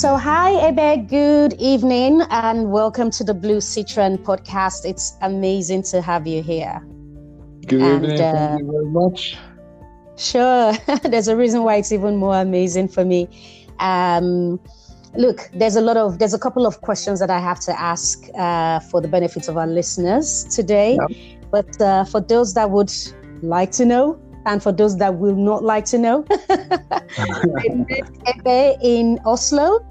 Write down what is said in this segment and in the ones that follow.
So, hi, Ebe. Good evening, and welcome to the Blue Citron podcast. It's amazing to have you here. Good and, evening. Uh, Thank you very much. Sure. there's a reason why it's even more amazing for me. Um, look, there's a lot of there's a couple of questions that I have to ask uh, for the benefit of our listeners today. But uh, for those that would like to know, and for those that will not like to know, I met Ebe in Oslo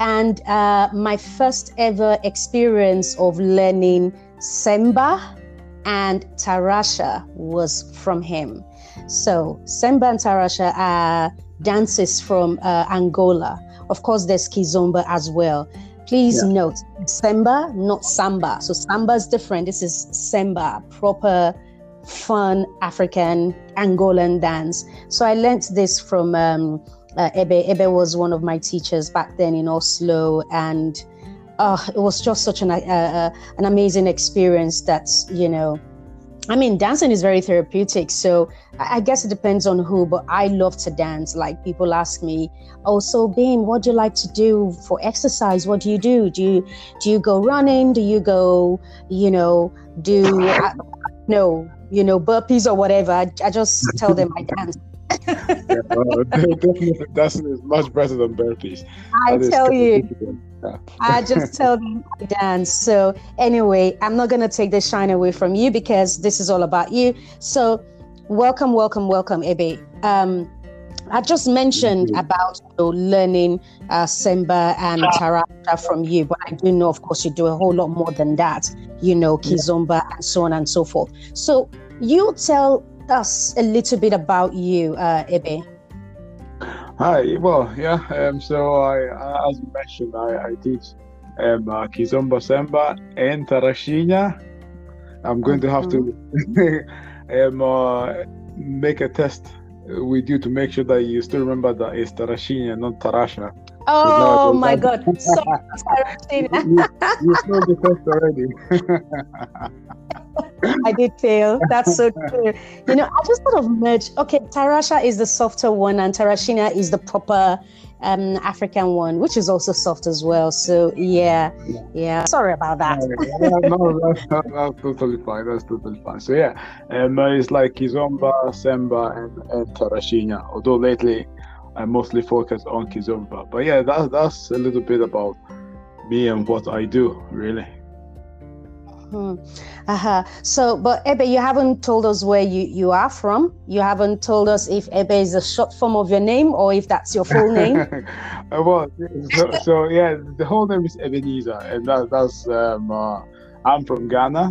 and uh, my first ever experience of learning Semba and Tarasha was from him. So, Semba and Tarasha are dances from uh, Angola. Of course, there's Kizomba as well. Please yeah. note, Semba, not Samba. So, Samba is different. This is Semba, proper, fun African Angolan dance. So, I learned this from. Um, uh, Ebe. Ebe was one of my teachers back then in Oslo, and uh, it was just such an uh, uh, an amazing experience. That you know, I mean, dancing is very therapeutic. So I guess it depends on who, but I love to dance. Like people ask me, "Oh, so Bim, what do you like to do for exercise? What do you do? Do you do you go running? Do you go, you know, do uh, no, you know, burpees or whatever?" I, I just tell them I dance yeah, well, definitely dancing is much better than burpees. I that tell you. Yeah. I just tell them I dance. So anyway, I'm not gonna take the shine away from you because this is all about you. So welcome, welcome, welcome, Ebe. Um, I just mentioned about you know, learning uh, Semba and Tarasha from you, but I do know, of course, you do a whole lot more than that. You know, Kizomba and so on and so forth. So you tell us a little bit about you, uh, Ebe. Hi, well, yeah. Um, so I, uh, as you mentioned, I, I teach um, uh, Kizomba Semba and Tarraxinha. I'm going to have mm-hmm. to um, uh, make a test with you to make sure that you still remember that it's Tarraxinha, not Tarasha. Oh my God! So you, you, you know the test already. I did fail. That's so true. You know, I just sort of merged. Okay, Tarasha is the softer one, and Tarashina is the proper um, African one, which is also soft as well. So yeah, yeah. yeah. Sorry about that. no, that's, that's, totally fine. That's totally fine. So yeah, um, it's like Kizomba, Semba, and, and Tarraxinha. Although lately, I mostly focus on Kizomba. But yeah, that's that's a little bit about me and what I do, really. Uh-huh. So, but Ebe, you haven't told us where you, you are from. You haven't told us if Ebe is a short form of your name or if that's your full name. well, so, so, yeah, the whole name is Ebenezer, and that, that's um, uh, I'm from Ghana.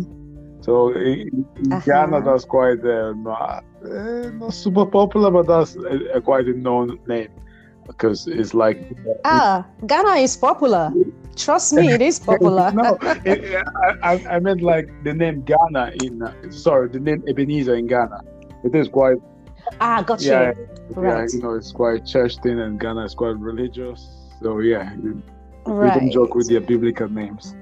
So in, uh-huh. Ghana, that's quite um, uh, not super popular, but that's a, a quite a known name because it's like ah, Ghana is popular. Trust me, it is popular. no, it, I, I meant like the name Ghana in uh, sorry, the name Ebenezer in Ghana. It is quite. Ah, got yeah, you. Right. Yeah, you know, it's quite church thing, and Ghana is quite religious. So yeah, you, right. we don't joke with their biblical names.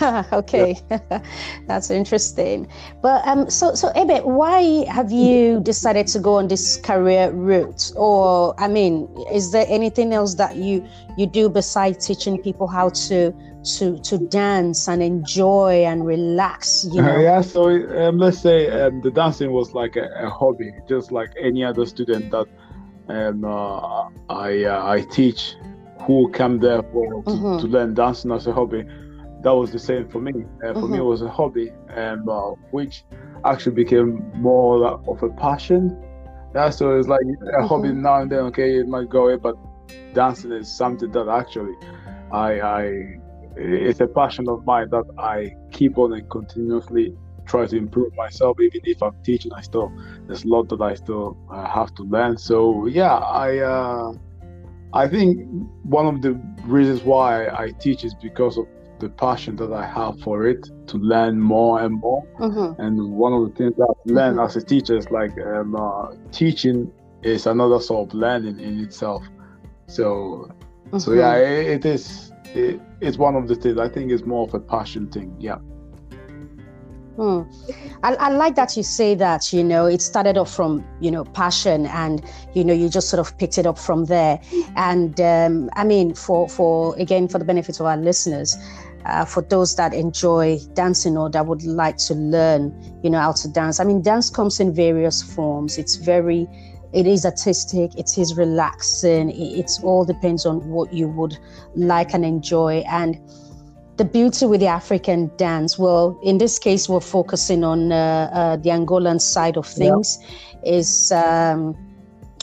okay, that's interesting. But um, so so Ebe, why have you decided to go on this career route? Or I mean, is there anything else that you you do besides teaching people how to to to dance and enjoy and relax? You know? Uh, yeah. So um, let's say um, the dancing was like a, a, hobby, just like any other student that um, uh, I uh, I teach who come there for to, mm-hmm. to learn dancing as a hobby that was the same for me. Uh, for mm-hmm. me, it was a hobby, and uh, which actually became more of a passion. Yeah, so it's like a mm-hmm. hobby now and then. Okay, it might go away, but dancing is something that actually I, I it's a passion of mine that I keep on and continuously try to improve myself. Even if I'm teaching, I still there's a lot that I still uh, have to learn. So yeah, I. Uh, I think one of the reasons why I teach is because of the passion that I have for it to learn more and more. Mm-hmm. And one of the things that I've learned mm-hmm. as a teacher is like um, uh, teaching is another sort of learning in itself. So, mm-hmm. so yeah, it, it is. It, it's one of the things I think is more of a passion thing. Yeah. Hmm. I, I, like that you say that, you know, it started off from, you know, passion and, you know, you just sort of picked it up from there. And um, I mean, for, for, again, for the benefit of our listeners, uh, for those that enjoy dancing or that would like to learn, you know, how to dance. I mean, dance comes in various forms. It's very, it is artistic, it is relaxing. It, it's all depends on what you would like and enjoy. And the beauty with the African dance, well, in this case, we're focusing on uh, uh, the Angolan side of things, yep. is, um,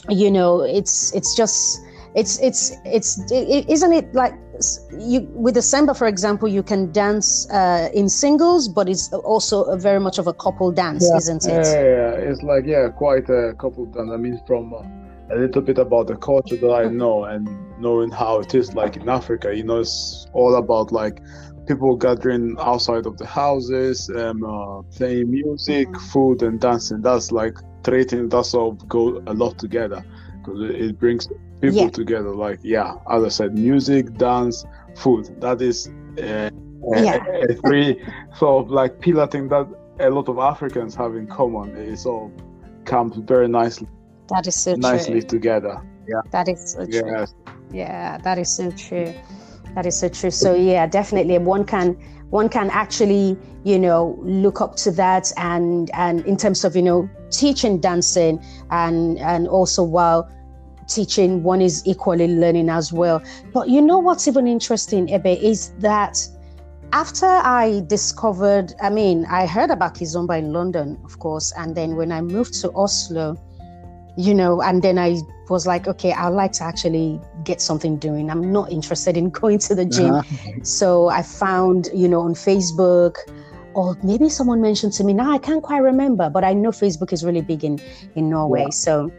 you know, it's it's just it's it's it's it, isn't it like you with the samba for example you can dance uh, in singles but it's also a very much of a couple dance yeah. isn't it yeah, yeah it's like yeah quite a couple dance i mean from uh, a little bit about the culture that i know and knowing how it is like in africa you know it's all about like people gathering outside of the houses um, uh, playing music mm-hmm. food and dancing that's like trading that's all go a lot together because it, it brings people yeah. together. Like, yeah, as I said, music, dance, food. That is uh, yeah. a, a three sort of like pillar thing that a lot of Africans have in common. It all comes very nicely. That is so nicely true. together. Yeah. That is so true. Yes. Yeah, that is so true. That is so true. So yeah, definitely one can one can actually you know look up to that and and in terms of you know teaching dancing and and also while teaching, one is equally learning as well. But you know what's even interesting, Ebe, is that after I discovered, I mean, I heard about Kizomba in London, of course, and then when I moved to Oslo, you know, and then I was like, okay, I'd like to actually get something doing. I'm not interested in going to the gym. Uh-huh. So I found, you know, on Facebook, or maybe someone mentioned to me, now I can't quite remember, but I know Facebook is really big in, in Norway. Yeah. So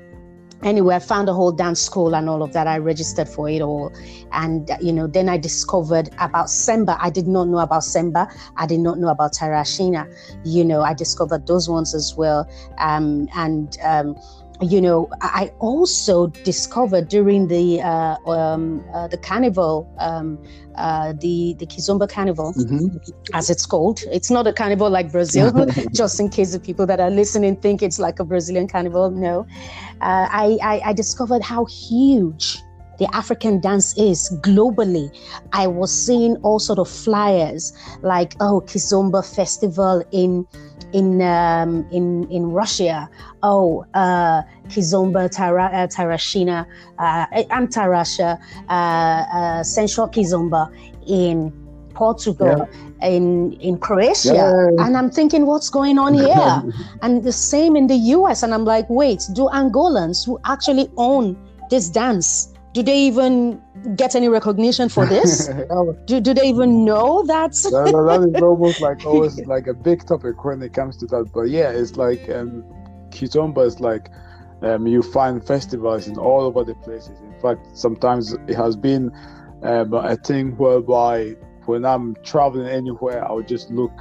anyway, I found a whole dance school and all of that. I registered for it all. And, you know, then I discovered about Semba. I did not know about Semba. I did not know about Tarashina. You know, I discovered those ones as well. Um, and, um, you know, I also discovered during the uh, um, uh, the carnival, um, uh, the the Kizomba carnival, mm-hmm. as it's called. It's not a carnival like Brazil, just in case the people that are listening think it's like a Brazilian carnival. No, uh, I, I I discovered how huge the African dance is globally. I was seeing all sort of flyers like, oh, Kizomba Festival in in um, in in Russia. Oh, uh, Kizomba Tara, uh, Tarashina uh, and Tarasha, uh, uh, Sensual Kizomba in Portugal, yeah. in in Croatia, yeah. and I'm thinking, what's going on here? and the same in the U.S. And I'm like, wait, do Angolans who actually own this dance? Do they even get any recognition for this? do, do they even know that? that, that is almost like always like a big topic when it comes to that. But yeah, it's like um, Kizomba is like um, you find festivals in all over the places. In fact, sometimes it has been um, a thing whereby when I'm traveling anywhere, I'll just look,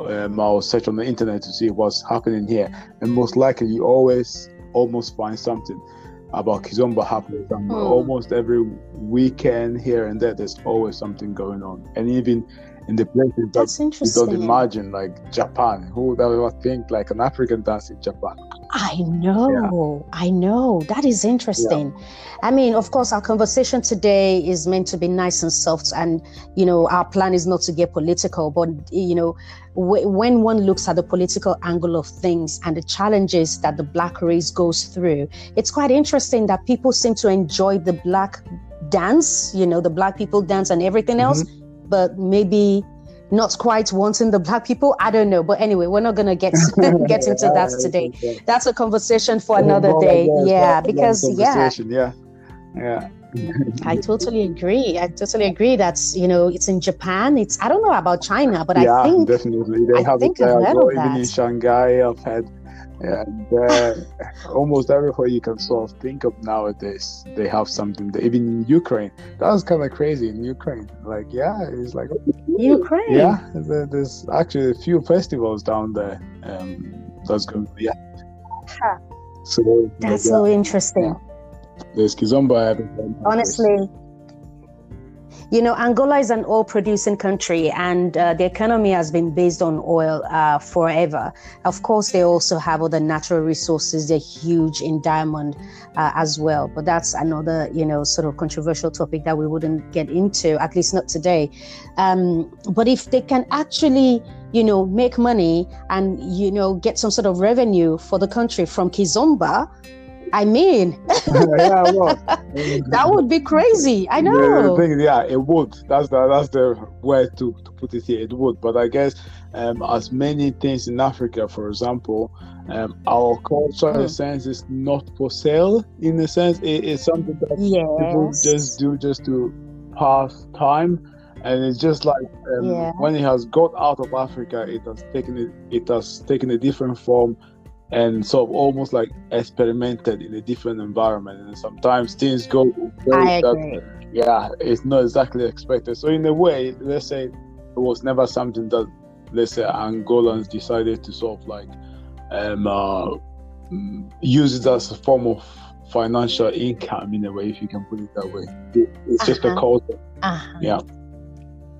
um, I'll search on the internet to see what's happening here, and most likely you always almost find something about Kizomba happening. Mm. Almost every weekend here and there, there's always something going on. And even in the places That's that you don't imagine, like Japan, who would ever think like an African dance in Japan? I know, yeah. I know. That is interesting. Yeah. I mean, of course, our conversation today is meant to be nice and soft, and you know, our plan is not to get political, but you know, w- when one looks at the political angle of things and the challenges that the black race goes through, it's quite interesting that people seem to enjoy the black dance, you know, the black people dance and everything else, mm-hmm. But maybe not quite wanting the black people. I don't know, but anyway, we're not gonna get get into that today. That's a conversation for another day. Yeah, because yeah, yeah, yeah. I totally agree. I totally agree. That's you know, it's in Japan. It's I don't know about China, but yeah, I think definitely they I have think it there well. Even in Shanghai, I've had and uh, almost everywhere you can sort of think of nowadays they have something that, even in ukraine that was kind of crazy in ukraine. Like yeah it's like ukraine? yeah there's actually a few festivals down there um that's going yeah. Huh. so that's so interesting. Yeah. there's kizomba honestly you know, Angola is an oil producing country and uh, the economy has been based on oil uh, forever. Of course, they also have other natural resources. They're huge in diamond uh, as well. But that's another, you know, sort of controversial topic that we wouldn't get into, at least not today. Um, but if they can actually, you know, make money and, you know, get some sort of revenue for the country from Kizomba, I mean, yeah, that would be crazy. I know. Thing, yeah, it would. That's the that's the way to, to put it here. It would, but I guess um, as many things in Africa, for example, um, our culture, mm. in a hmm. sense, is not for sale. In a sense, it, it's something that yes. people just do just to pass time. And it's just like um, yeah. when it has got out of Africa, it has taken it, it has taken a different form and sort of almost like experimented in a different environment. And sometimes things go I agree. That, yeah, it's not exactly expected. So in a way, let's say it was never something that let's say Angolans decided to sort of like um, uh, use it as a form of financial income in a way, if you can put it that way. It's just uh-huh. a culture. Uh-huh. Yeah.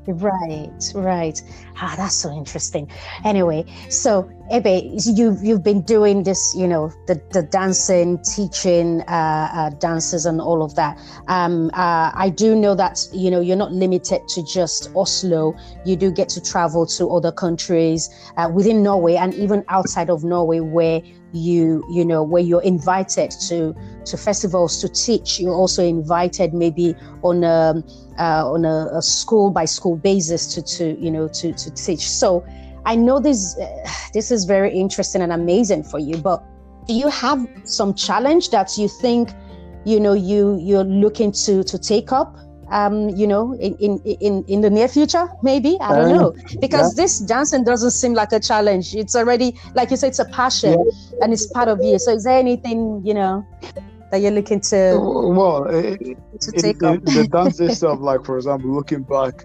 Right, right. Ah, that's so interesting. Anyway, so Ebe, you've you've been doing this, you know, the the dancing, teaching uh, uh, dances, and all of that. Um, uh, I do know that you know you're not limited to just Oslo. You do get to travel to other countries uh, within Norway and even outside of Norway, where you you know where you're invited to to festivals to teach. You're also invited maybe on a uh, on a, a, school by school basis to to you know to to teach. So I know this uh, this is very interesting and amazing for you, but do you have some challenge that you think you know you you're looking to to take up? Um, you know, in, in in in the near future, maybe I don't um, know, because yeah. this dancing doesn't seem like a challenge. It's already, like you said, it's a passion, yeah. and it's part of you. So, is there anything you know that you're looking to well it, to it, take it, the dance itself like for example looking back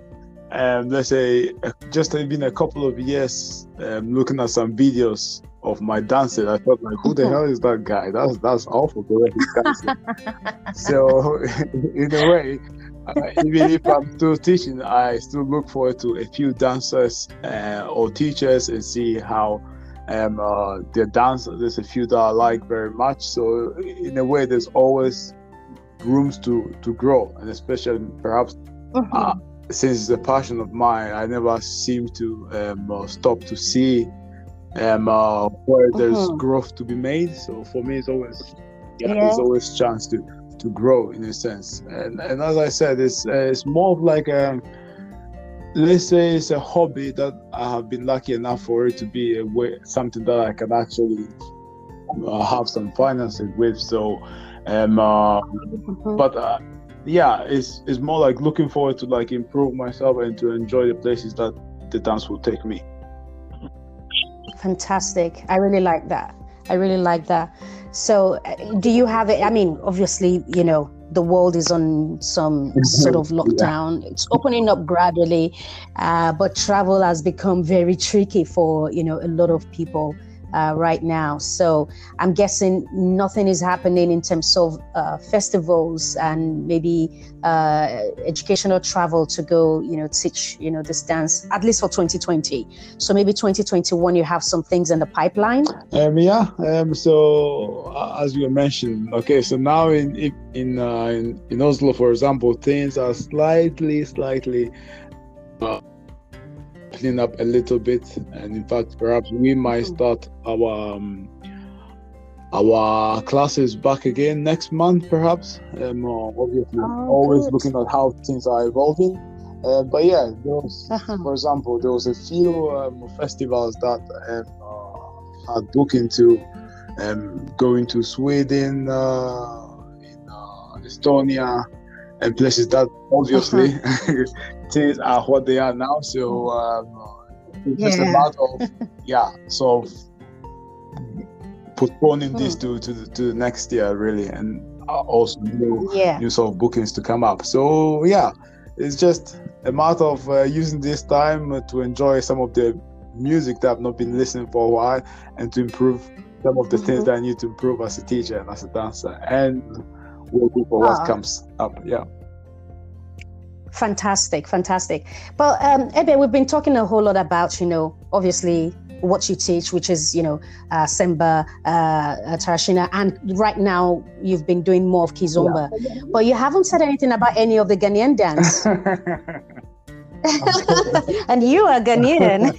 um, let's say just been a couple of years um, looking at some videos of my dancing i thought like who the hell is that guy that's that's awful the way he's dancing so in a way uh, even if i'm still teaching i still look forward to a few dancers uh, or teachers and see how and uh, the dance there's a few that I like very much. So in a way, there's always rooms to to grow, and especially perhaps mm-hmm. uh, since it's a passion of mine, I never seem to um, uh, stop to see um, uh, where there's mm-hmm. growth to be made. So for me, it's always yeah, yeah. there's always chance to to grow in a sense. And and as I said, it's uh, it's more of like um, let's say it's a hobby that I have been lucky enough for it to be a way, something that I can actually uh, have some finances with. So, um, uh, mm-hmm. but uh, yeah, it's it's more like looking forward to like improve myself and to enjoy the places that the dance will take me. Fantastic! I really like that. I really like that. So, uh, do you have it? I mean, obviously, you know, the world is on some sort of lockdown. Yeah. It's opening up gradually, uh, but travel has become very tricky for you know a lot of people uh, right now. So I'm guessing nothing is happening in terms of uh, festivals and maybe uh, educational travel to go, you know, teach, you know, this dance at least for 2020. So maybe 2021 you have some things in the pipeline. Um, yeah. Um, so uh, as you mentioned, okay. So now in in uh, in, in Oslo, for example, things are slightly, slightly. Uh, clean up a little bit, and in fact, perhaps we might hmm. start our um, our classes back again next month, perhaps. Um, obviously, oh, always good. looking at how things are evolving. Uh, but yeah, there was, uh-huh. for example, there was a few um, festivals that um, uh, had booked into um, going to Sweden, uh, in uh, Estonia, and places that obviously uh-huh. things are what they are now. So um, it's yeah. just a matter of yeah, so postponing this hmm. to to to the next year really, and also new yeah. new sort of bookings to come up. So yeah, it's just a matter of uh, using this time to enjoy some of the music that I've not been listening for a while and to improve some of the mm-hmm. things that I need to improve as a teacher and as a dancer and we'll for what ah. comes up. Yeah. Fantastic, fantastic. But um, Ebe, we've been talking a whole lot about, you know, obviously what you teach, which is, you know, uh, Semba, uh, uh, Tarashina, and right now you've been doing more of Kizomba. Yeah. But you haven't said anything about any of the Ghanaian dance. and you are Ghanaian.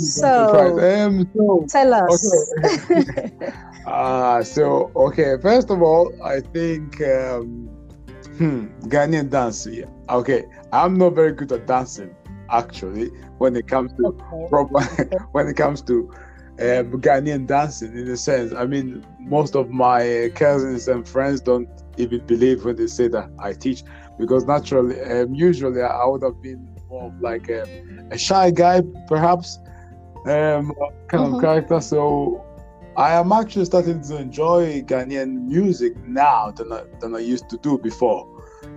so, um, so, tell us. Okay. uh, so, okay, first of all, I think um, hmm, Ghanaian dance. Yeah. Okay, I'm not very good at dancing actually when it comes to okay. proper, when it comes to uh, Ghanaian dancing in a sense. I mean, most of my cousins and friends don't even believe when they say that I teach because naturally, um, usually I would have been more of like a, a shy guy, perhaps, um, kind mm-hmm. of character. So I am actually starting to enjoy Ghanaian music now than I, than I used to do before.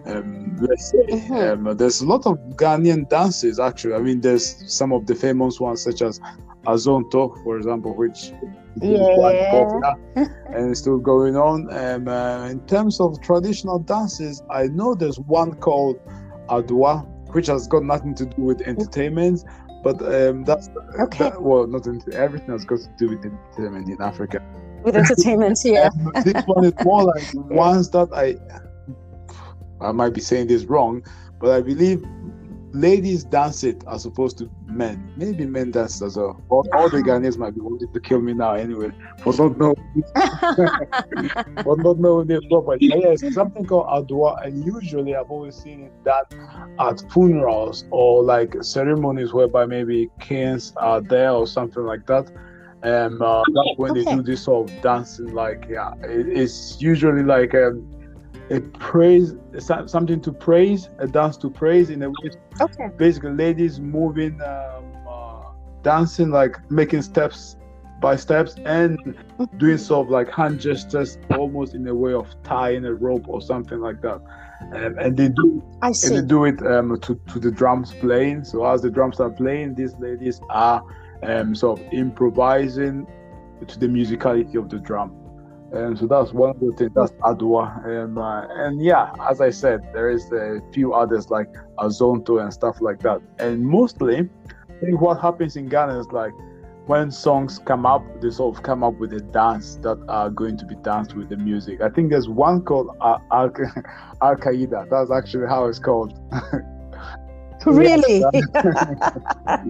Um, let's say mm-hmm. um, there's a lot of Ghanaian dances actually. I mean, there's some of the famous ones such as Azonto, for example, which yeah. quite popular and still going on. Um, uh, in terms of traditional dances, I know there's one called Adowa, which has got nothing to do with entertainment, but um, that's okay. That, well, not everything has got to do with entertainment in Africa. With entertainment, yeah. Um, this one is more like ones that I, I might be saying this wrong, but I believe ladies dance it as opposed to men. Maybe men dance as well. All, all the Ghanaians might be wanting to kill me now anyway for not knowing for not knowing this properly. Yes, something called Adowa, and usually I've always seen it done at funerals or like ceremonies whereby maybe kings are there or something like that. And uh, that's when okay. they do this sort of dancing. Like, yeah, it, it's usually like um, a praise something to praise a dance to praise in a way. Okay. Basically ladies moving um, uh, dancing like making steps by steps and doing sort of like hand gestures almost in a way of tying a rope or something like that. Um, and they do I see. and they do it um, to, to the drums playing. So as the drums are playing these ladies are um, sort of improvising to the musicality of the drum and so that's one of the things. That's Adowa, and uh, and yeah, as I said, there is a few others like Azonto and stuff like that. And mostly, I think what happens in Ghana is like when songs come up, they sort of come up with a dance that are going to be danced with the music. I think there's one called Al Qaeda. That's actually how it's called. really?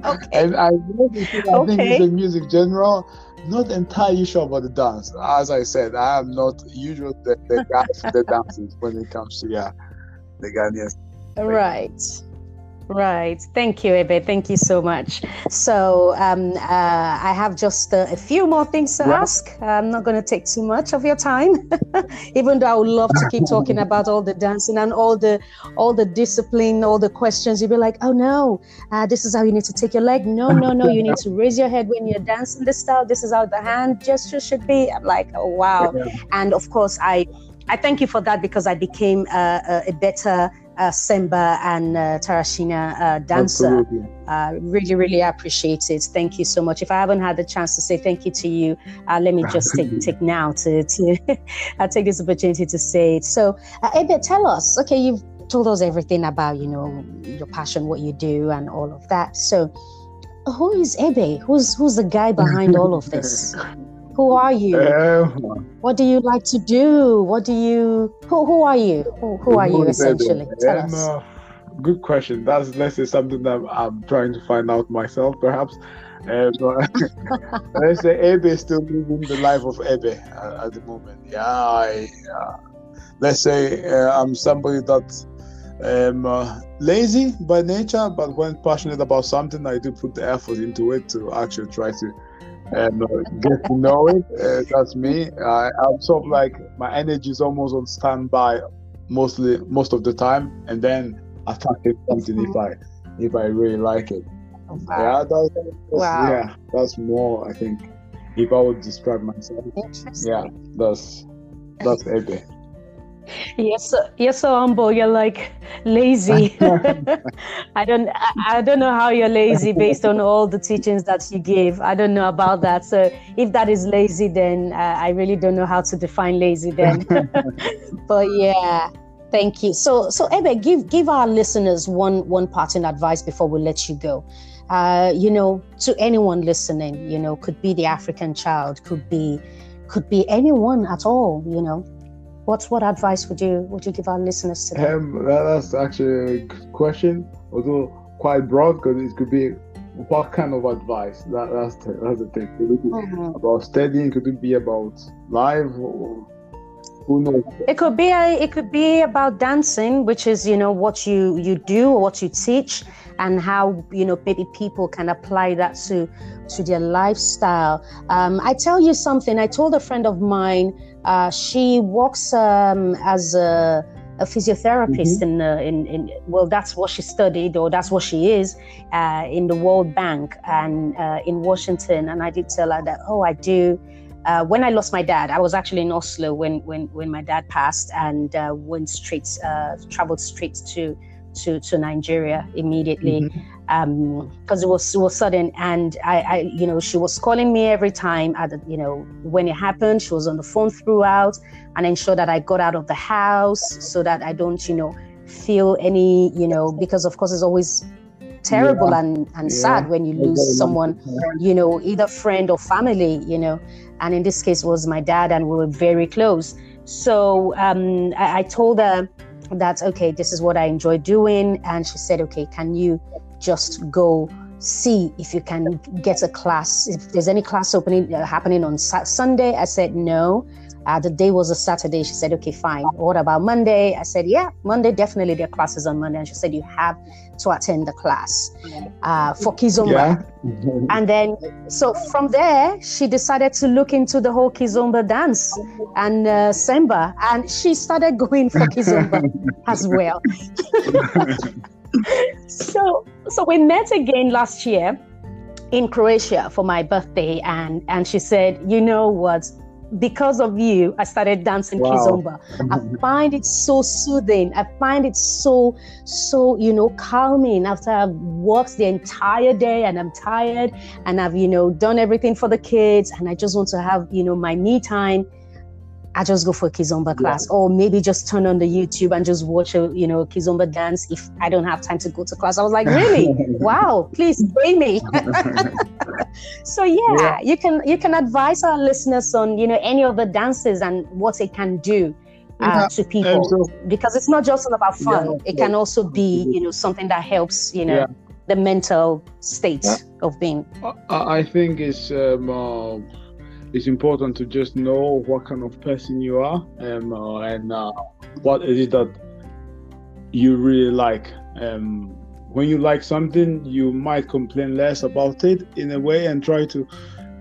okay. And I, I okay. think a music general not entirely sure about the dance. As I said, I am not usually the, the guy for the dances when it comes to yeah, the Ghanaians. Right. Right. Thank you, Ebe. Thank you so much. So um, uh, I have just uh, a few more things to ask. I'm not going to take too much of your time, even though I would love to keep talking about all the dancing and all the all the discipline, all the questions. You'd be like, oh no, uh, this is how you need to take your leg. No, no, no. You need to raise your head when you're dancing this style. This is how the hand gesture should be. I'm like, oh wow. And of course, I I thank you for that because I became a, a better uh, Semba and uh, Tarashina uh, dancer. Uh, really, really appreciate it. Thank you so much. If I haven't had the chance to say thank you to you, uh, let me just take take now to to I take this opportunity to say it. So, uh, Ebe, tell us. Okay, you've told us everything about you know your passion, what you do, and all of that. So, who is Ebe? Who's who's the guy behind all of this? Who are you? Um, what do you like to do? What do you? Who, who are you? Who, who are you essentially? Tell um, us. Uh, good question. That's let's say something that I'm trying to find out myself, perhaps. Uh, let's say Ebe is still living the life of Ebe uh, at the moment. Yeah, I, uh, let's say uh, I'm somebody that am uh, lazy by nature, but when passionate about something, I do put the effort into it to actually try to and uh, get to know it. Uh, that's me. I, I'm sort of like my energy is almost on standby mostly most of the time, and then attack it something if I if I really like it. Wow. Yeah, that's, that's wow. yeah, that's more. I think if I would describe myself, yeah, that's that's Ebe you're so you're so humble you're like lazy i don't I, I, don't know how you're lazy based on all the teachings that you gave i don't know about that so if that is lazy then uh, i really don't know how to define lazy then but yeah Thank you. So, so Ebe, give give our listeners one one parting advice before we let you go. Uh, you know, to anyone listening, you know, could be the African child, could be could be anyone at all. You know, what what advice would you would you give our listeners today? Um, that's actually a good question, although quite broad because it could be what kind of advice? That, that's the, that's the thing. Could it be mm-hmm. about studying? Could it be about life? Or, who knows? It could be a, it could be about dancing, which is you know what you you do or what you teach, and how you know maybe people can apply that to to their lifestyle. Um, I tell you something. I told a friend of mine. Uh, she works um, as a a physiotherapist mm-hmm. in, uh, in, in well that's what she studied or that's what she is uh, in the World Bank and uh, in Washington and I did tell her that oh I do uh, when I lost my dad I was actually in Oslo when when when my dad passed and uh, went straight uh, traveled straight to to to Nigeria immediately because mm-hmm. um, it was it was sudden and I, I you know she was calling me every time at the, you know when it happened she was on the phone throughout and ensure that I got out of the house so that I don't you know feel any you know because of course it's always terrible yeah. and, and yeah. sad when you lose someone you know either friend or family you know and in this case was my dad and we were very close. So um, I, I told her that okay this is what i enjoy doing. And she said okay can you just go see if you can get a class? If there's any class opening uh, happening on sunday? I said no uh, the day was a Saturday. She said, okay, fine. What about Monday? I said, yeah, Monday, definitely there are classes on Monday. And she said, you have to attend the class uh, for Kizomba. Yeah. and then, so from there, she decided to look into the whole Kizomba dance and uh, Semba. And she started going for Kizomba as well. so, so we met again last year in Croatia for my birthday. And, and she said, you know what? Because of you, I started dancing wow. kizomba. I mm-hmm. find it so soothing. I find it so, so, you know, calming after I've worked the entire day and I'm tired and I've, you know, done everything for the kids and I just want to have, you know, my me time. I just go for a kizomba class, yeah. or maybe just turn on the YouTube and just watch a you know kizomba dance if I don't have time to go to class. I was like, really? wow! Please bring me. so yeah, yeah, you can you can advise our listeners on you know any of the dances and what it can do. Uh, yeah. to people so, because it's not just about fun it can also be you know something that helps you know the mental state of being i, I think it's um, uh, it's important to just know what kind of person you are um, uh, and uh, what is it that you really like. Um, when you like something, you might complain less about it in a way and try to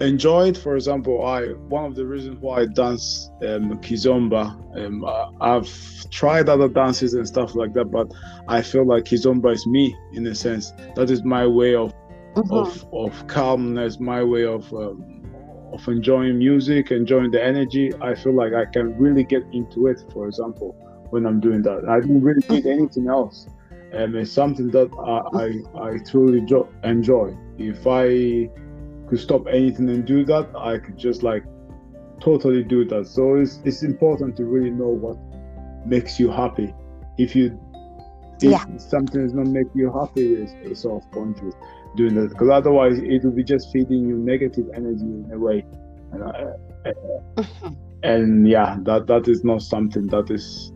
enjoy it. For example, I one of the reasons why I dance um, kizomba. Um, I've tried other dances and stuff like that, but I feel like kizomba is me in a sense. That is my way of mm-hmm. of of calmness, my way of um, of enjoying music, enjoying the energy, I feel like I can really get into it. For example, when I'm doing that, I don't really need anything else, and it's something that I I, I truly jo- enjoy. If I could stop anything and do that, I could just like totally do that. So it's it's important to really know what makes you happy. If you if yeah. something is not making you happy, it's, it's sort of pointless doing that because otherwise it will be just feeding you negative energy in a way. And, uh, and yeah that that is not something that is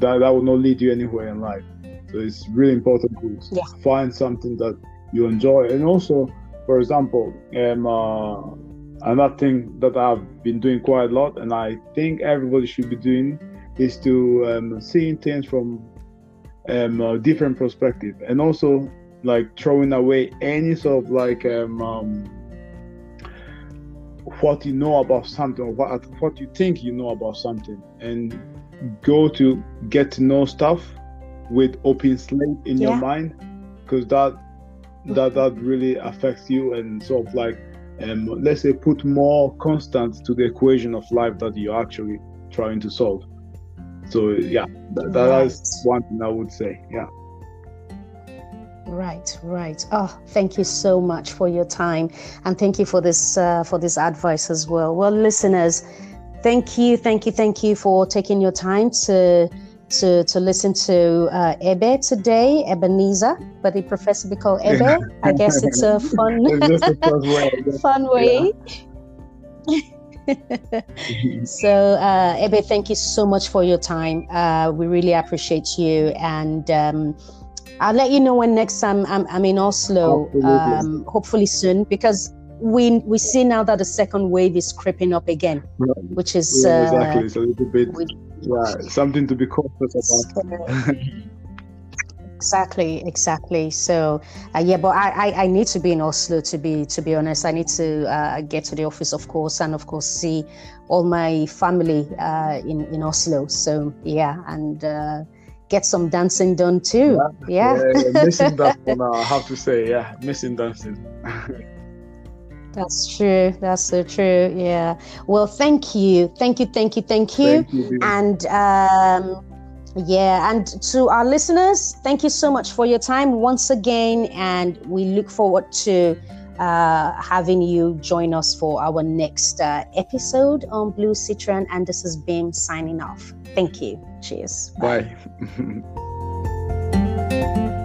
that that will not lead you anywhere in life. So it's really important to yeah. find something that you enjoy. And also for example um uh, another thing that i've been doing quite a lot and i think everybody should be doing is to um, seeing things from um, a different perspective. And also like throwing away any sort of like um, um, what you know about something or what what you think you know about something and go to get to know stuff with open slate in yeah. your mind because that that that really affects you and sort of like um, let's say put more constant to the equation of life that you're actually trying to solve so yeah that, that right. is one thing i would say yeah Right, right. Oh, thank you so much for your time, and thank you for this uh, for this advice as well. Well, listeners, thank you, thank you, thank you for taking your time to to to listen to uh, Ebe today, Ebenezer, but he prefers to be called Ebe. I guess it's a fun, it's a fun way. fun way. so, uh, Ebe, thank you so much for your time. Uh, we really appreciate you, and um, I'll let you know when next time I'm, I'm in Oslo. Um, hopefully soon, because we we see now that the second wave is creeping up again, right. which is yeah, exactly. Uh, it's a little bit we, yeah something to be cautious about. exactly exactly so uh, yeah but I, I, I need to be in oslo to be to be honest i need to uh, get to the office of course and of course see all my family uh, in in oslo so yeah and uh, get some dancing done too yeah, yeah. yeah, missing that one i have to say yeah missing dancing That's true. That's so true. Yeah. Well, thank you. Thank you. Thank you. Thank you. Thank you and um, yeah, and to our listeners, thank you so much for your time once again. And we look forward to uh, having you join us for our next uh, episode on Blue Citron. And this is Bim signing off. Thank you. Cheers. Bye. Bye.